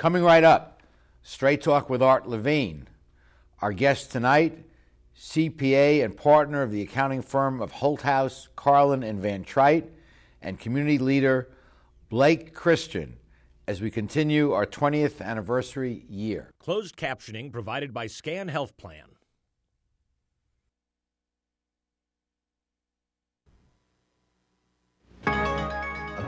Coming right up, Straight Talk with Art Levine. Our guest tonight, CPA and partner of the accounting firm of Holthouse, Carlin, and Van Trigt, and community leader Blake Christian as we continue our 20th anniversary year. Closed captioning provided by Scan Health Plan.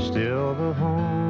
still the home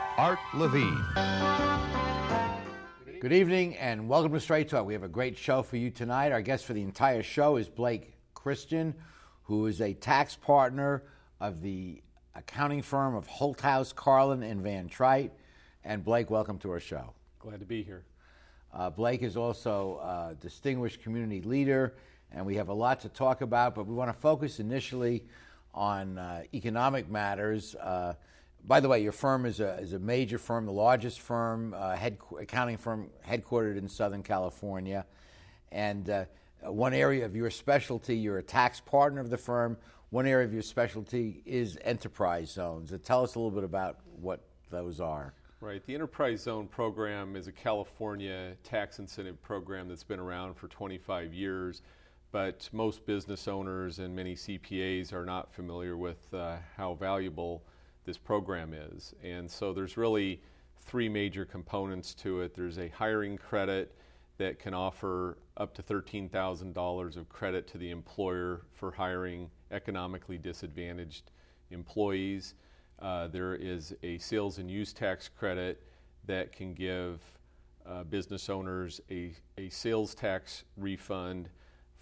Art Levine. Good evening and welcome to Straight Talk. We have a great show for you tonight. Our guest for the entire show is Blake Christian, who is a tax partner of the accounting firm of Holthouse, Carlin, and Van Trigt. And Blake, welcome to our show. Glad to be here. Uh, Blake is also a distinguished community leader, and we have a lot to talk about, but we want to focus initially on uh, economic matters. Uh, by the way, your firm is a, is a major firm, the largest firm, uh, head, accounting firm headquartered in Southern California. And uh, one area of your specialty, you're a tax partner of the firm. One area of your specialty is enterprise zones. Tell us a little bit about what those are. Right. The Enterprise Zone program is a California tax incentive program that's been around for 25 years, but most business owners and many CPAs are not familiar with uh, how valuable this program is. And so there's really three major components to it. There's a hiring credit that can offer up to $13,000 of credit to the employer for hiring economically disadvantaged employees. Uh, there is a sales and use tax credit that can give uh, business owners a, a sales tax refund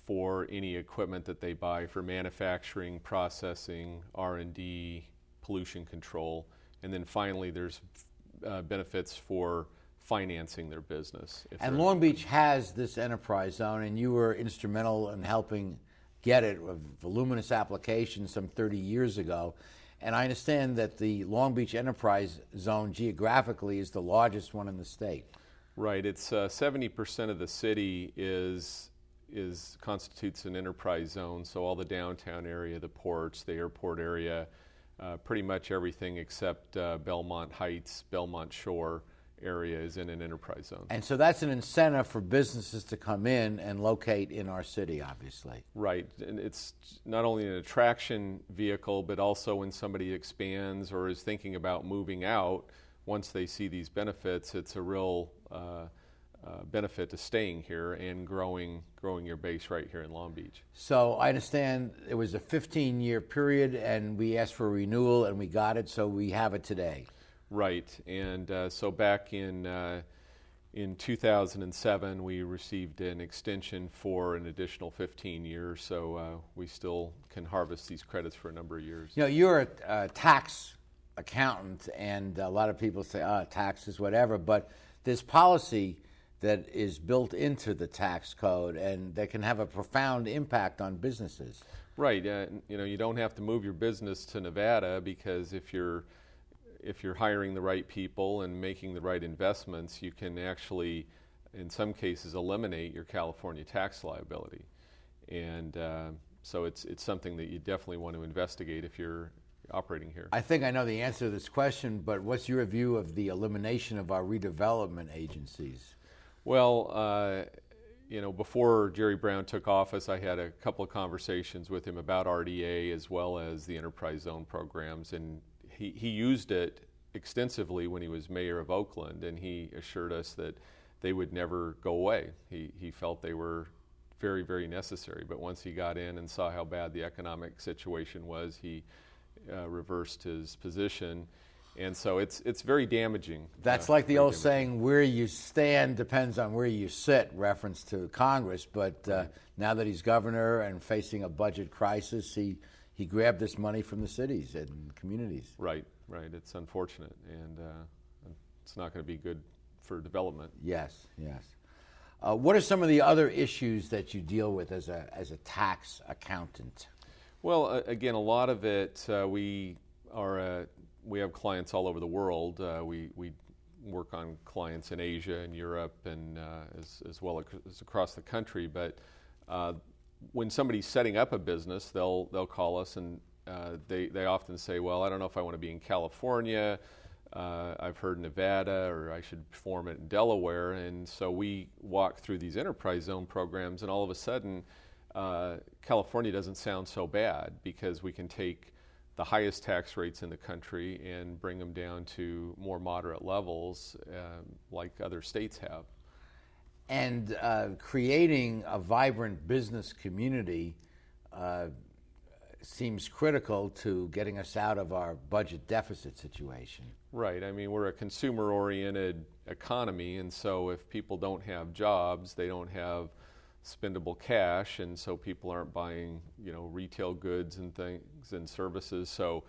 for any equipment that they buy for manufacturing, processing, R&D, pollution control, and then finally there's uh, benefits for financing their business. And Long Beach has this enterprise zone, and you were instrumental in helping get it, a voluminous application some 30 years ago. And I understand that the Long Beach Enterprise Zone geographically is the largest one in the state. Right. It's uh, seventy percent of the city is is constitutes an enterprise zone. So all the downtown area, the ports, the airport area, uh, pretty much everything except uh, Belmont Heights, Belmont Shore area is in an enterprise zone. And so that's an incentive for businesses to come in and locate in our city, obviously. Right, and it's not only an attraction vehicle, but also when somebody expands or is thinking about moving out, once they see these benefits, it's a real uh, uh, benefit to staying here and growing growing your base right here in Long Beach. So I understand it was a 15 year period, and we asked for a renewal, and we got it, so we have it today. Right, and uh, so back in uh, in 2007, we received an extension for an additional 15 years, so uh, we still can harvest these credits for a number of years. You know, you're a, a tax accountant, and a lot of people say, "Ah, taxes, whatever." But this policy that is built into the tax code and that can have a profound impact on businesses. Right. Uh, you know, you don't have to move your business to Nevada because if you're if you're hiring the right people and making the right investments, you can actually, in some cases, eliminate your California tax liability. And uh, so it's it's something that you definitely want to investigate if you're operating here. I think I know the answer to this question, but what's your view of the elimination of our redevelopment agencies? Well, uh, you know, before Jerry Brown took office, I had a couple of conversations with him about RDA as well as the enterprise zone programs, and he, he used it extensively when he was mayor of Oakland, and he assured us that they would never go away. He, he felt they were very, very necessary, but once he got in and saw how bad the economic situation was, he uh, reversed his position and so it's it's very damaging. That's uh, like the old damaging. saying, "Where you stand depends on where you sit." Reference to Congress, but uh, now that he's governor and facing a budget crisis, he he grabbed this money from the cities and communities. Right, right. It's unfortunate, and uh, it's not going to be good for development. Yes, yes. Uh, what are some of the other issues that you deal with as a as a tax accountant? Well, uh, again, a lot of it uh, we are we have clients all over the world. Uh, we, we work on clients in Asia and Europe and uh, as, as well as across the country. But uh, when somebody's setting up a business, they'll, they'll call us and uh, they, they often say, Well, I don't know if I want to be in California. Uh, I've heard Nevada, or I should form it in Delaware. And so we walk through these enterprise zone programs, and all of a sudden, uh, California doesn't sound so bad because we can take the highest tax rates in the country and bring them down to more moderate levels um, like other states have. And uh, creating a vibrant business community uh, seems critical to getting us out of our budget deficit situation. Right. I mean, we're a consumer oriented economy, and so if people don't have jobs, they don't have spendable cash, and so people aren't buying, you know, retail goods and things and services. So,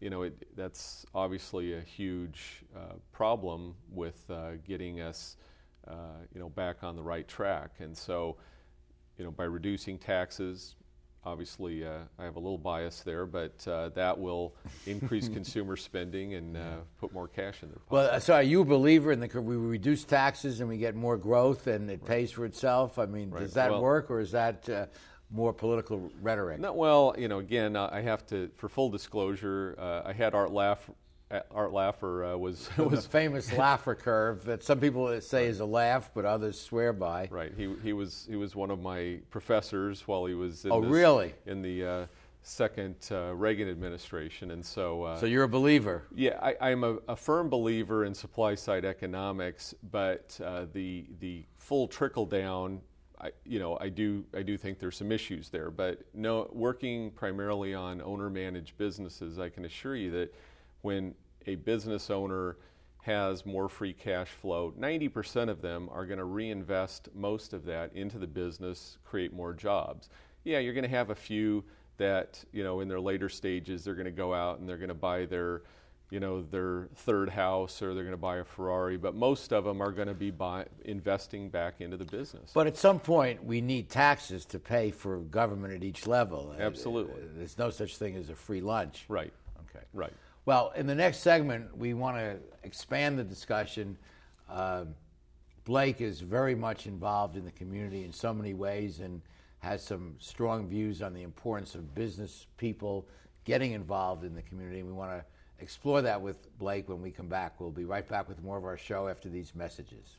you know, it, that's obviously a huge uh, problem with uh, getting us, uh, you know, back on the right track. And so, you know, by reducing taxes, obviously uh, I have a little bias there, but uh, that will increase consumer spending and uh, put more cash in their pocket. Well, so are you a believer in the we reduce taxes and we get more growth and it right. pays for itself? I mean, right. does that well, work or is that uh, more political rhetoric? No, well, you know, again, I have to, for full disclosure, uh, I had Art Laugh Art Laffer uh, was was the famous Laffer curve that some people say is a laugh, but others swear by. Right. He he was he was one of my professors while he was in oh this, really in the uh, second uh, Reagan administration, and so uh, so you're a believer. Yeah, I, am a, a, firm believer in supply side economics, but uh, the the full trickle down. I, you know, I do I do think there's some issues there, but no, working primarily on owner managed businesses, I can assure you that when a business owner has more free cash flow, 90% of them are going to reinvest most of that into the business, create more jobs. Yeah, you're going to have a few that, you know, in their later stages, they're going to go out and they're going to buy their, you know, their third house or they're going to buy a Ferrari, but most of them are going to be buy, investing back into the business. But at some point, we need taxes to pay for government at each level. Absolutely. There's no such thing as a free lunch. Right. Okay. Right. Well, in the next segment, we want to expand the discussion. Uh, Blake is very much involved in the community in so many ways and has some strong views on the importance of business people getting involved in the community. We want to explore that with Blake when we come back. We'll be right back with more of our show after these messages.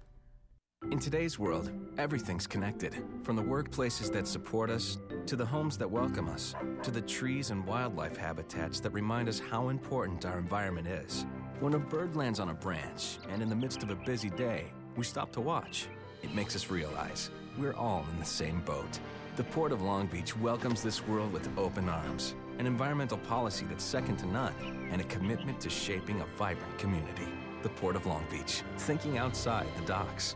In today's world, everything's connected. From the workplaces that support us, to the homes that welcome us, to the trees and wildlife habitats that remind us how important our environment is. When a bird lands on a branch, and in the midst of a busy day, we stop to watch, it makes us realize we're all in the same boat. The Port of Long Beach welcomes this world with open arms, an environmental policy that's second to none, and a commitment to shaping a vibrant community. The Port of Long Beach, thinking outside the docks.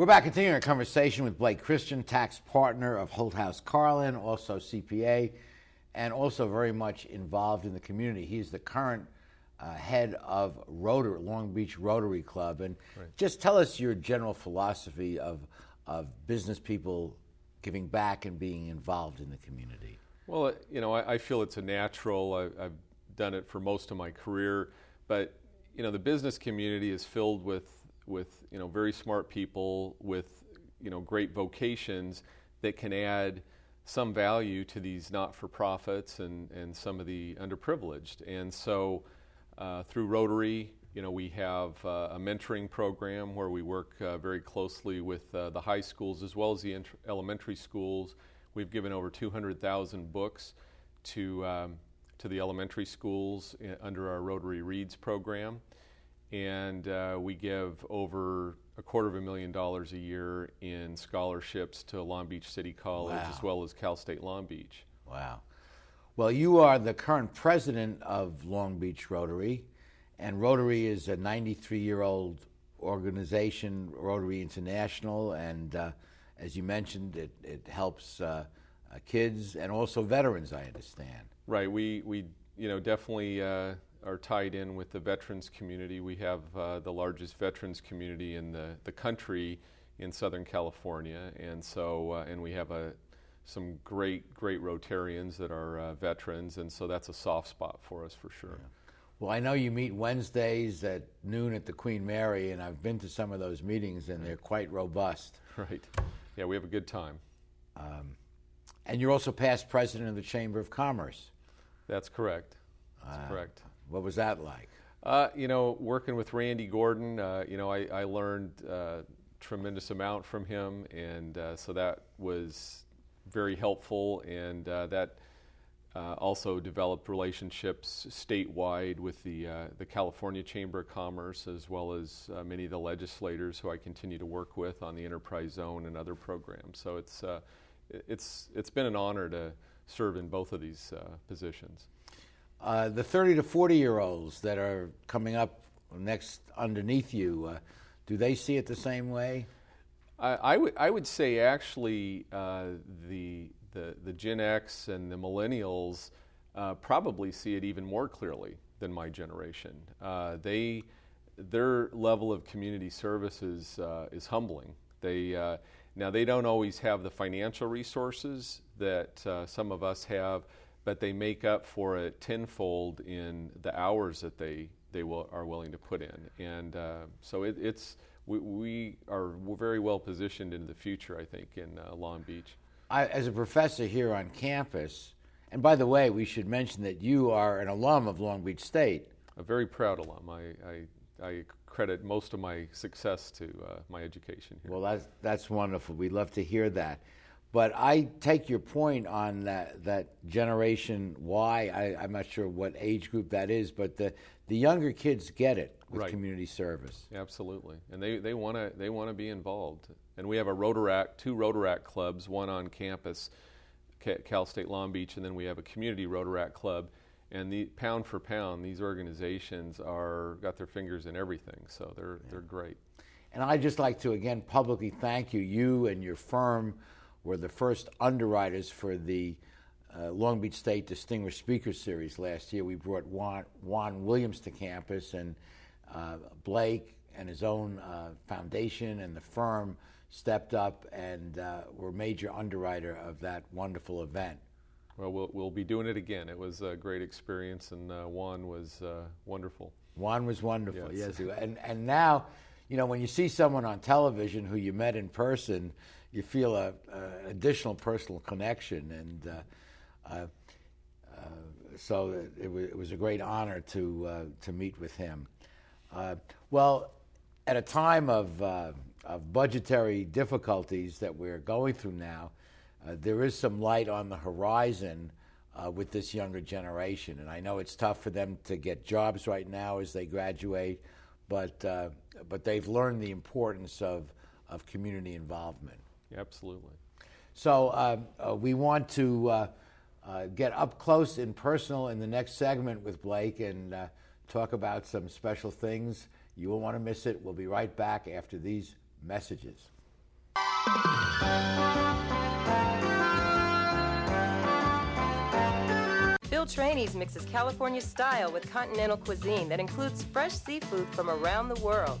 We're back continuing our conversation with Blake Christian, tax partner of Holthouse Carlin, also CPA, and also very much involved in the community. He's the current uh, head of Rotary, Long Beach Rotary Club. And right. just tell us your general philosophy of, of business people giving back and being involved in the community. Well, you know, I, I feel it's a natural. I, I've done it for most of my career, but you know, the business community is filled with with you know very smart people with you know great vocations that can add some value to these not-for-profits and, and some of the underprivileged. And so uh, through Rotary, you know, we have uh, a mentoring program where we work uh, very closely with uh, the high schools as well as the elementary schools. We've given over 200,000 books to um, to the elementary schools in, under our Rotary Reads program and uh, we give over a quarter of a million dollars a year in scholarships to Long Beach City College wow. as well as Cal State Long Beach. Wow. Well, you are the current president of Long Beach Rotary, and Rotary is a 93 year old organization, Rotary International, and uh, as you mentioned, it, it helps uh, uh kids and also veterans, I understand. Right. We, we you know, definitely uh, are tied in with the veterans community. We have uh, the largest veterans community in the, the country in Southern California, and so uh, and we have a some great great Rotarians that are uh, veterans, and so that's a soft spot for us for sure. Yeah. Well, I know you meet Wednesdays at noon at the Queen Mary, and I've been to some of those meetings, and they're quite robust. Right. Yeah, we have a good time. Um, and you're also past president of the Chamber of Commerce. That's correct. That's uh, correct. What was that like? Uh, you know, working with Randy Gordon, uh, you know, I, I learned a uh, tremendous amount from him, and uh, so that was very helpful, and uh, that also developed relationships statewide with the the California Chamber of Commerce, as well as many of the legislators who I continue to work with on the enterprise zone and other programs. So it's it's it's been an honor to serve in both of these positions. Uh, the 30 to 40 year olds that are coming up next underneath you, uh, do they see it the same way? I, I, w- I would say actually uh, the, the, the Gen X and the millennials uh, probably see it even more clearly than my generation. Uh, they, their level of community services is humbling. They, now, they don't always have the financial resources that some of us have but they make up for it tenfold in the hours that they they will, are willing to put in. And uh, so it, it's we, we, are very well positioned in the future, I think, in uh, Long Beach. I, as a professor here on campus, and by the way, we should mention that you are an alum of Long Beach State. A very proud alum. I, I, I credit most of my success to uh, my education here. Well, that's, that's wonderful. We love to hear that. But I take your point on that, that generation Y. I, I'm not sure what age group that is, but the, the younger kids get it with Right. community service. Absolutely, and they, they want to they want to be involved. And we have a Rotaract, two Rotaract clubs, one on campus, Ca- Cal State Long Beach, and then we have a community Rotaract club. And the pound for pound, these organizations are got their fingers in everything, so they're they're great. And I'd just like to again publicly thank you. You and your firm were the first underwriters for the uh, Long Beach State Distinguished Speaker Series last year. We brought Juan, Juan Williams to campus, and uh, Blake and his own uh, foundation and the firm stepped up and uh, were major underwriter of that wonderful event. Well, we'll we'll be doing it again. It was a great experience, and uh, Juan was uh, wonderful. Juan was wonderful. Yes. Yes, and and now, you know, when you see someone on television who you met in person, you feel a, a additional personal connection, and uh, uh, uh, so it, it, was, it was a great honor to to meet with him. Well, at a time of of budgetary difficulties that we're going through now, there is some light on the horizon uh, with this younger generation. And I know it's tough for them to get jobs right now as they graduate, but uh, but they've learned the importance of of community involvement. Absolutely. So uh, uh, we want to uh, uh, get up close and personal in the next segment with Blake and uh, talk about some special things. You won't want to miss it. We'll be right back after these messages. Phil Trani's mixes California style with continental cuisine that includes fresh seafood from around the world.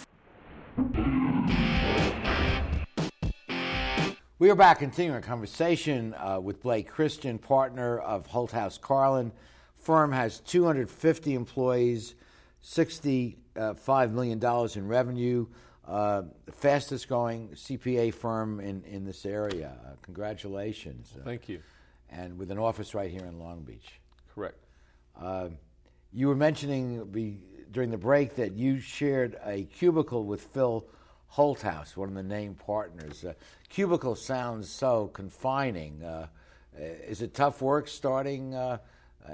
We are back continuing our conversation uh, with Blake Christian, partner of Holthouse Carlin. Firm has 250 employees, $65 million in revenue, uh, the fastest growing CPA firm in, in this area. Uh, congratulations. Uh, Thank you. And with an office right here in Long Beach. Correct. Uh, you were mentioning be, during the break that you shared a cubicle with Phil Holthouse, one of the named partners. Uh, cubicle sounds so confining. Uh, is it tough work starting uh,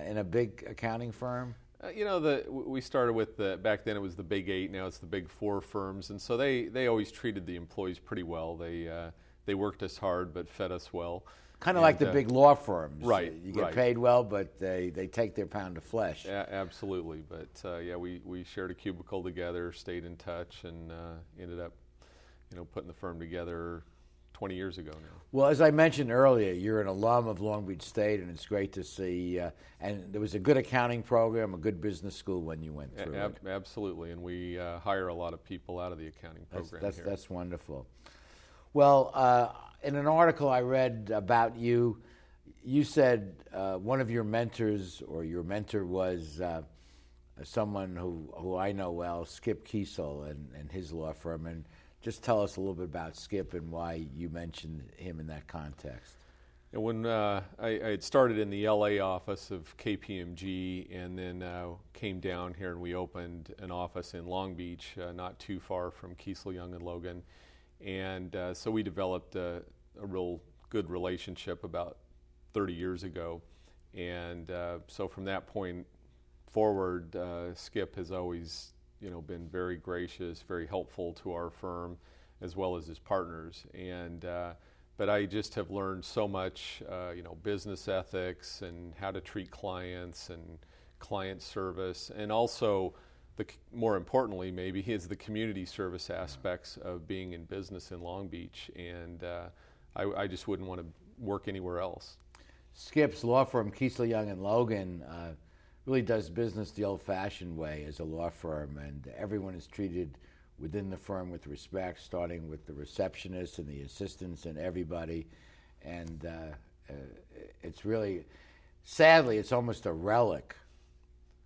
in a big accounting firm? Uh, you know, the we started with the back then it was the big eight. Now it's the big four firms, and so they they always treated the employees pretty well. They uh, they worked us hard, but fed us well. Kind of like the uh, big law firms. right? You get right. paid well, but they, they take their pound of flesh. A- absolutely, but uh, yeah, we, we shared a cubicle together, stayed in touch, and uh, ended up, you know, putting the firm together 20 years ago now. Well, as I mentioned earlier, you're an alum of Long Beach State, and it's great to see. Uh, and there was a good accounting program, a good business school when you went through ab- it. absolutely, and we uh, hire a lot of people out of the accounting That's, program that's, here. that's wonderful. Well, uh, in an article I read about you, you said uh, one of your mentors or your mentor was uh, someone who, who I know well, Skip Keesal and, and his law firm. And just tell us a little bit about Skip and why you mentioned him in that context. When uh, I, I had started in the LA office of KPMG and then uh, came down here and we opened an office in Long Beach, uh, not too far from Keesal, Young, and Logan. And uh, so we developed a, a real good relationship about 30 years ago. And uh, so from that point forward, uh, Skip has always you know, been very gracious, very helpful to our firm as well as his partners. And uh, but I just have learned so much, uh, you know, business ethics and how to treat clients and client service, and also the more importantly, maybe is the community service aspects of being in business in Long Beach. And uh, I, I just wouldn't want to work anywhere else. Skip's law firm, Keesal Young and Logan, uh, really does business the old-fashioned way as a law firm, and everyone is treated within the firm with respect, starting with the receptionist and the assistants and everybody. And uh, uh, it's really, sadly, it's almost a relic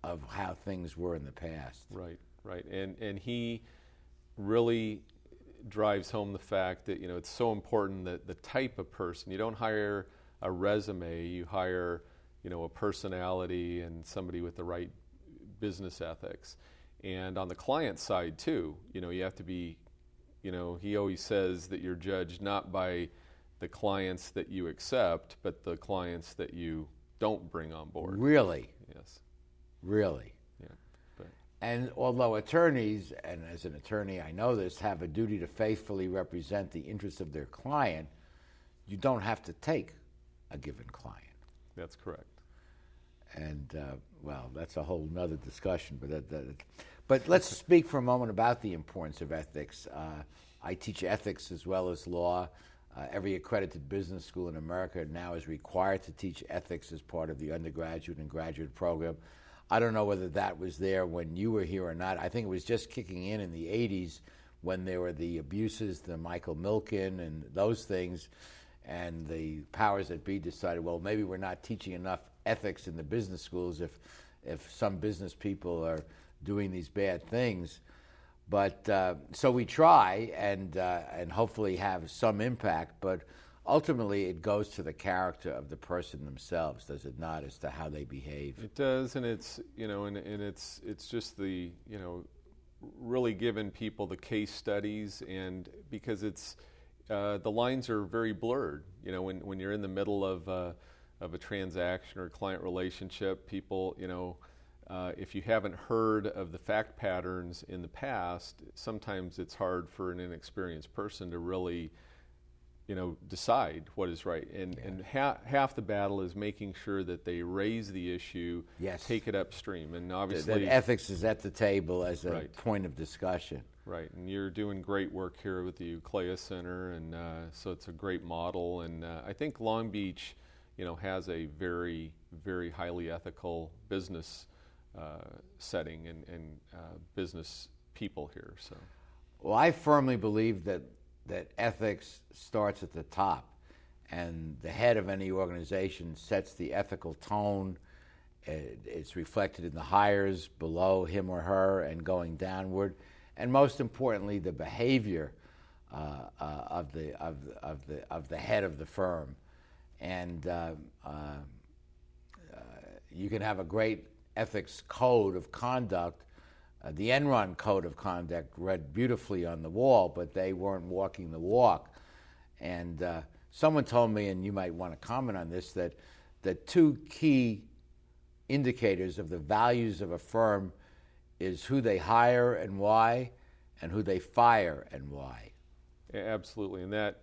of how things were in the past. Right, right, and and he really drives home the fact that you know it's so important that the type of person you don't hire a resume, you hire you know a personality and somebody with the right business ethics. And on the client side too, you know, you have to be, you know, he always says that you're judged not by the clients that you accept, but the clients that you don't bring on board. Really? Yes. Really? Yeah. But And although attorneys, and as an attorney I know this, have a duty to faithfully represent the interests of their client, you don't have to take a given client. that's correct. And uh, well, that's a whole nother discussion. But that, that, but let's speak for a moment about the importance of ethics. Uh, I teach ethics as well as law. Uh, every accredited business school in America now is required to teach ethics as part of the undergraduate and graduate program. I don't know whether that was there when you were here or not. I think it was just kicking in in the 80s when there were the abuses, the Michael Milken, and those things. And the powers that be decided, well, maybe we're not teaching enough ethics in the business schools if, if some business people are doing these bad things. But uh, so we try and, uh, and hopefully have some impact, but ultimately it goes to the character of the person themselves, does it not, as to how they behave? It does, and it's you know, and, and it's it's just the you know, really giving people the case studies, and because it's uh, the lines are very blurred. You know, when when you're in the middle of uh, of a transaction or client relationship, people you know. Uh, if you haven't heard of the fact patterns in the past, sometimes it's hard for an inexperienced person to really you know, decide what is right. And, and ha- half the battle is making sure that they raise the issue, Yes. take it upstream. And obviously, that ethics is at the table as a Right. point of discussion. right. And you're doing great work here with the Euclea Center, and uh, so it's a great model. And uh, I think Long Beach, you know, has a very, very highly ethical business uh, setting and, and uh, business people here. So. Well, I firmly believe that, that ethics starts at the top, and the head of any organization sets the ethical tone. It, it's reflected in the hires below him or her and going downward, and most importantly, the behavior uh, uh, of, the, of, the, of, the, of the head of the firm. And uh, uh, uh, you can have a great ethics code of conduct. Uh, the Enron code of conduct read beautifully on the wall, but they weren't walking the walk. And uh, someone told me, and you might want to comment on this, that the two key indicators of the values of a firm is who they hire and why, and who they fire and why. Yeah, absolutely, and that,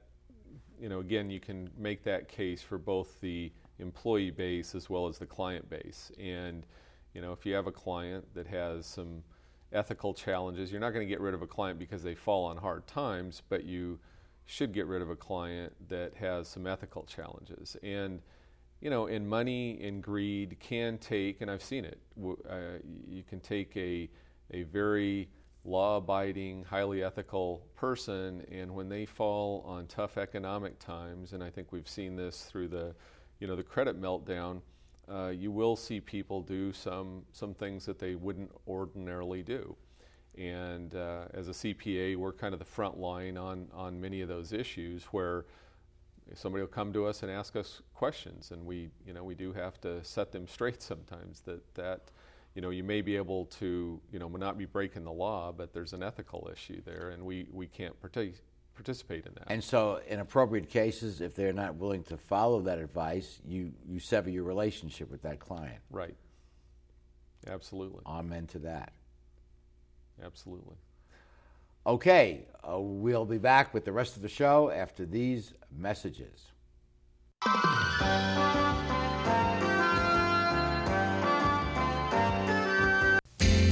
you know, again, you can make that case for both the employee base as well as the client base. And, you know, if you have a client that has some ethical challenges, you're not going to get rid of a client because they fall on hard times, but you should get rid of a client that has some ethical challenges. And you know, and money and greed can take, and I've seen it. Uh, you can take a a very law-abiding, highly ethical person, and when they fall on tough economic times, and I think we've seen this through the, you know, the credit meltdown, uh, you will see people do some some things that they wouldn't ordinarily do. And uh, as a CPA, we're kind of the front line on on many of those issues where somebody will come to us and ask us questions, and we, you know, we do have to set them straight sometimes. That that, you know, you may be able to, you know, not be breaking the law, but there's an ethical issue there, and we we can't partic- participate in that. And so, in appropriate cases, if they're not willing to follow that advice, you you sever your relationship with that client. Right. Absolutely. Amen to that. Absolutely. Okay, uh, we'll be back with the rest of the show after these messages.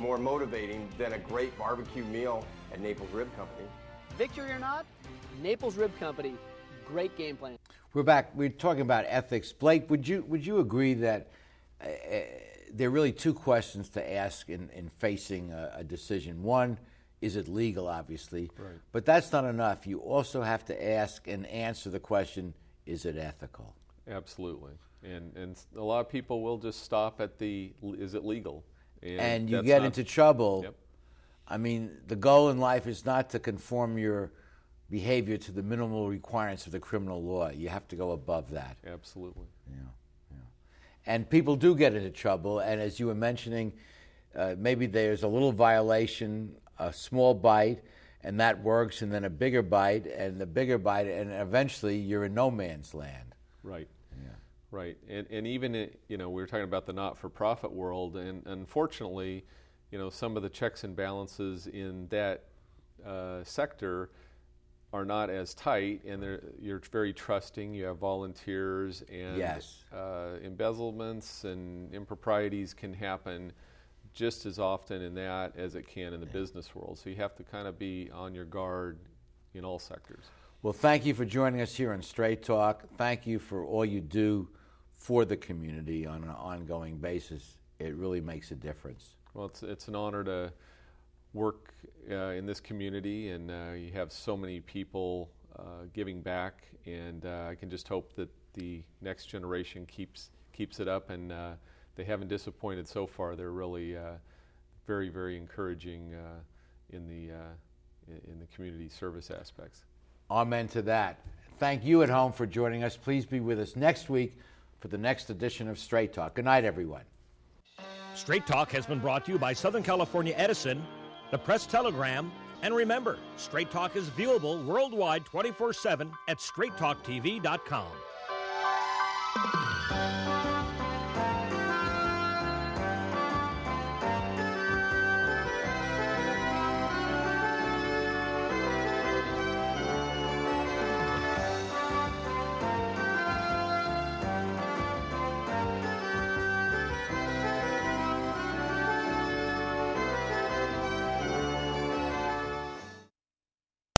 more motivating than a great barbecue meal at Naples Rib Company. Victory or not, Naples Rib Company, great game plan. We're back. We're talking about ethics. Blake, would you would you agree that uh, uh, there are really two questions to ask in, in facing a, a decision? One, is it legal, obviously? Right. But that's not enough. You also have to ask and answer the question, is it ethical? Absolutely. And, and a lot of people will just stop at the, is it legal? And, and you get not- into trouble. Yep. I mean, the goal in life is not to conform your behavior to the minimal requirements of the criminal law. You have to go above that. Absolutely. Yeah. And people do get into trouble. And as you were mentioning, uh, maybe there's a little violation, a small bite, and that works, and then a bigger bite, and the bigger bite, and eventually you're in no man's land. Right. Right. And, and even, you know, we were talking about the not for profit world, and unfortunately, you know, some of the checks and balances in that uh, sector are not as tight, and they're, you're very trusting. You have volunteers, and Yes. uh, embezzlements and improprieties can happen just as often in that as it can in the business world. So you have to kind of be on your guard in all sectors. Well, thank you for joining us here on Straight Talk. Thank you for all you do for the community on an ongoing basis. It really makes a difference. Well, it's, it's an honor to work uh, in this community, and uh, you have so many people uh, giving back, and uh, I can just hope that the next generation keeps keeps it up, and uh, they haven't disappointed so far. They're really uh, very, very encouraging uh, in the uh, in in the community service aspects. Amen to that. Thank you at home for joining us. Please be with us next week for the next edition of Straight Talk. Good night, everyone. Straight Talk has been brought to you by Southern California Edison, the Press Telegram, and remember, Straight Talk is viewable worldwide 24 7 at straighttalktv.com.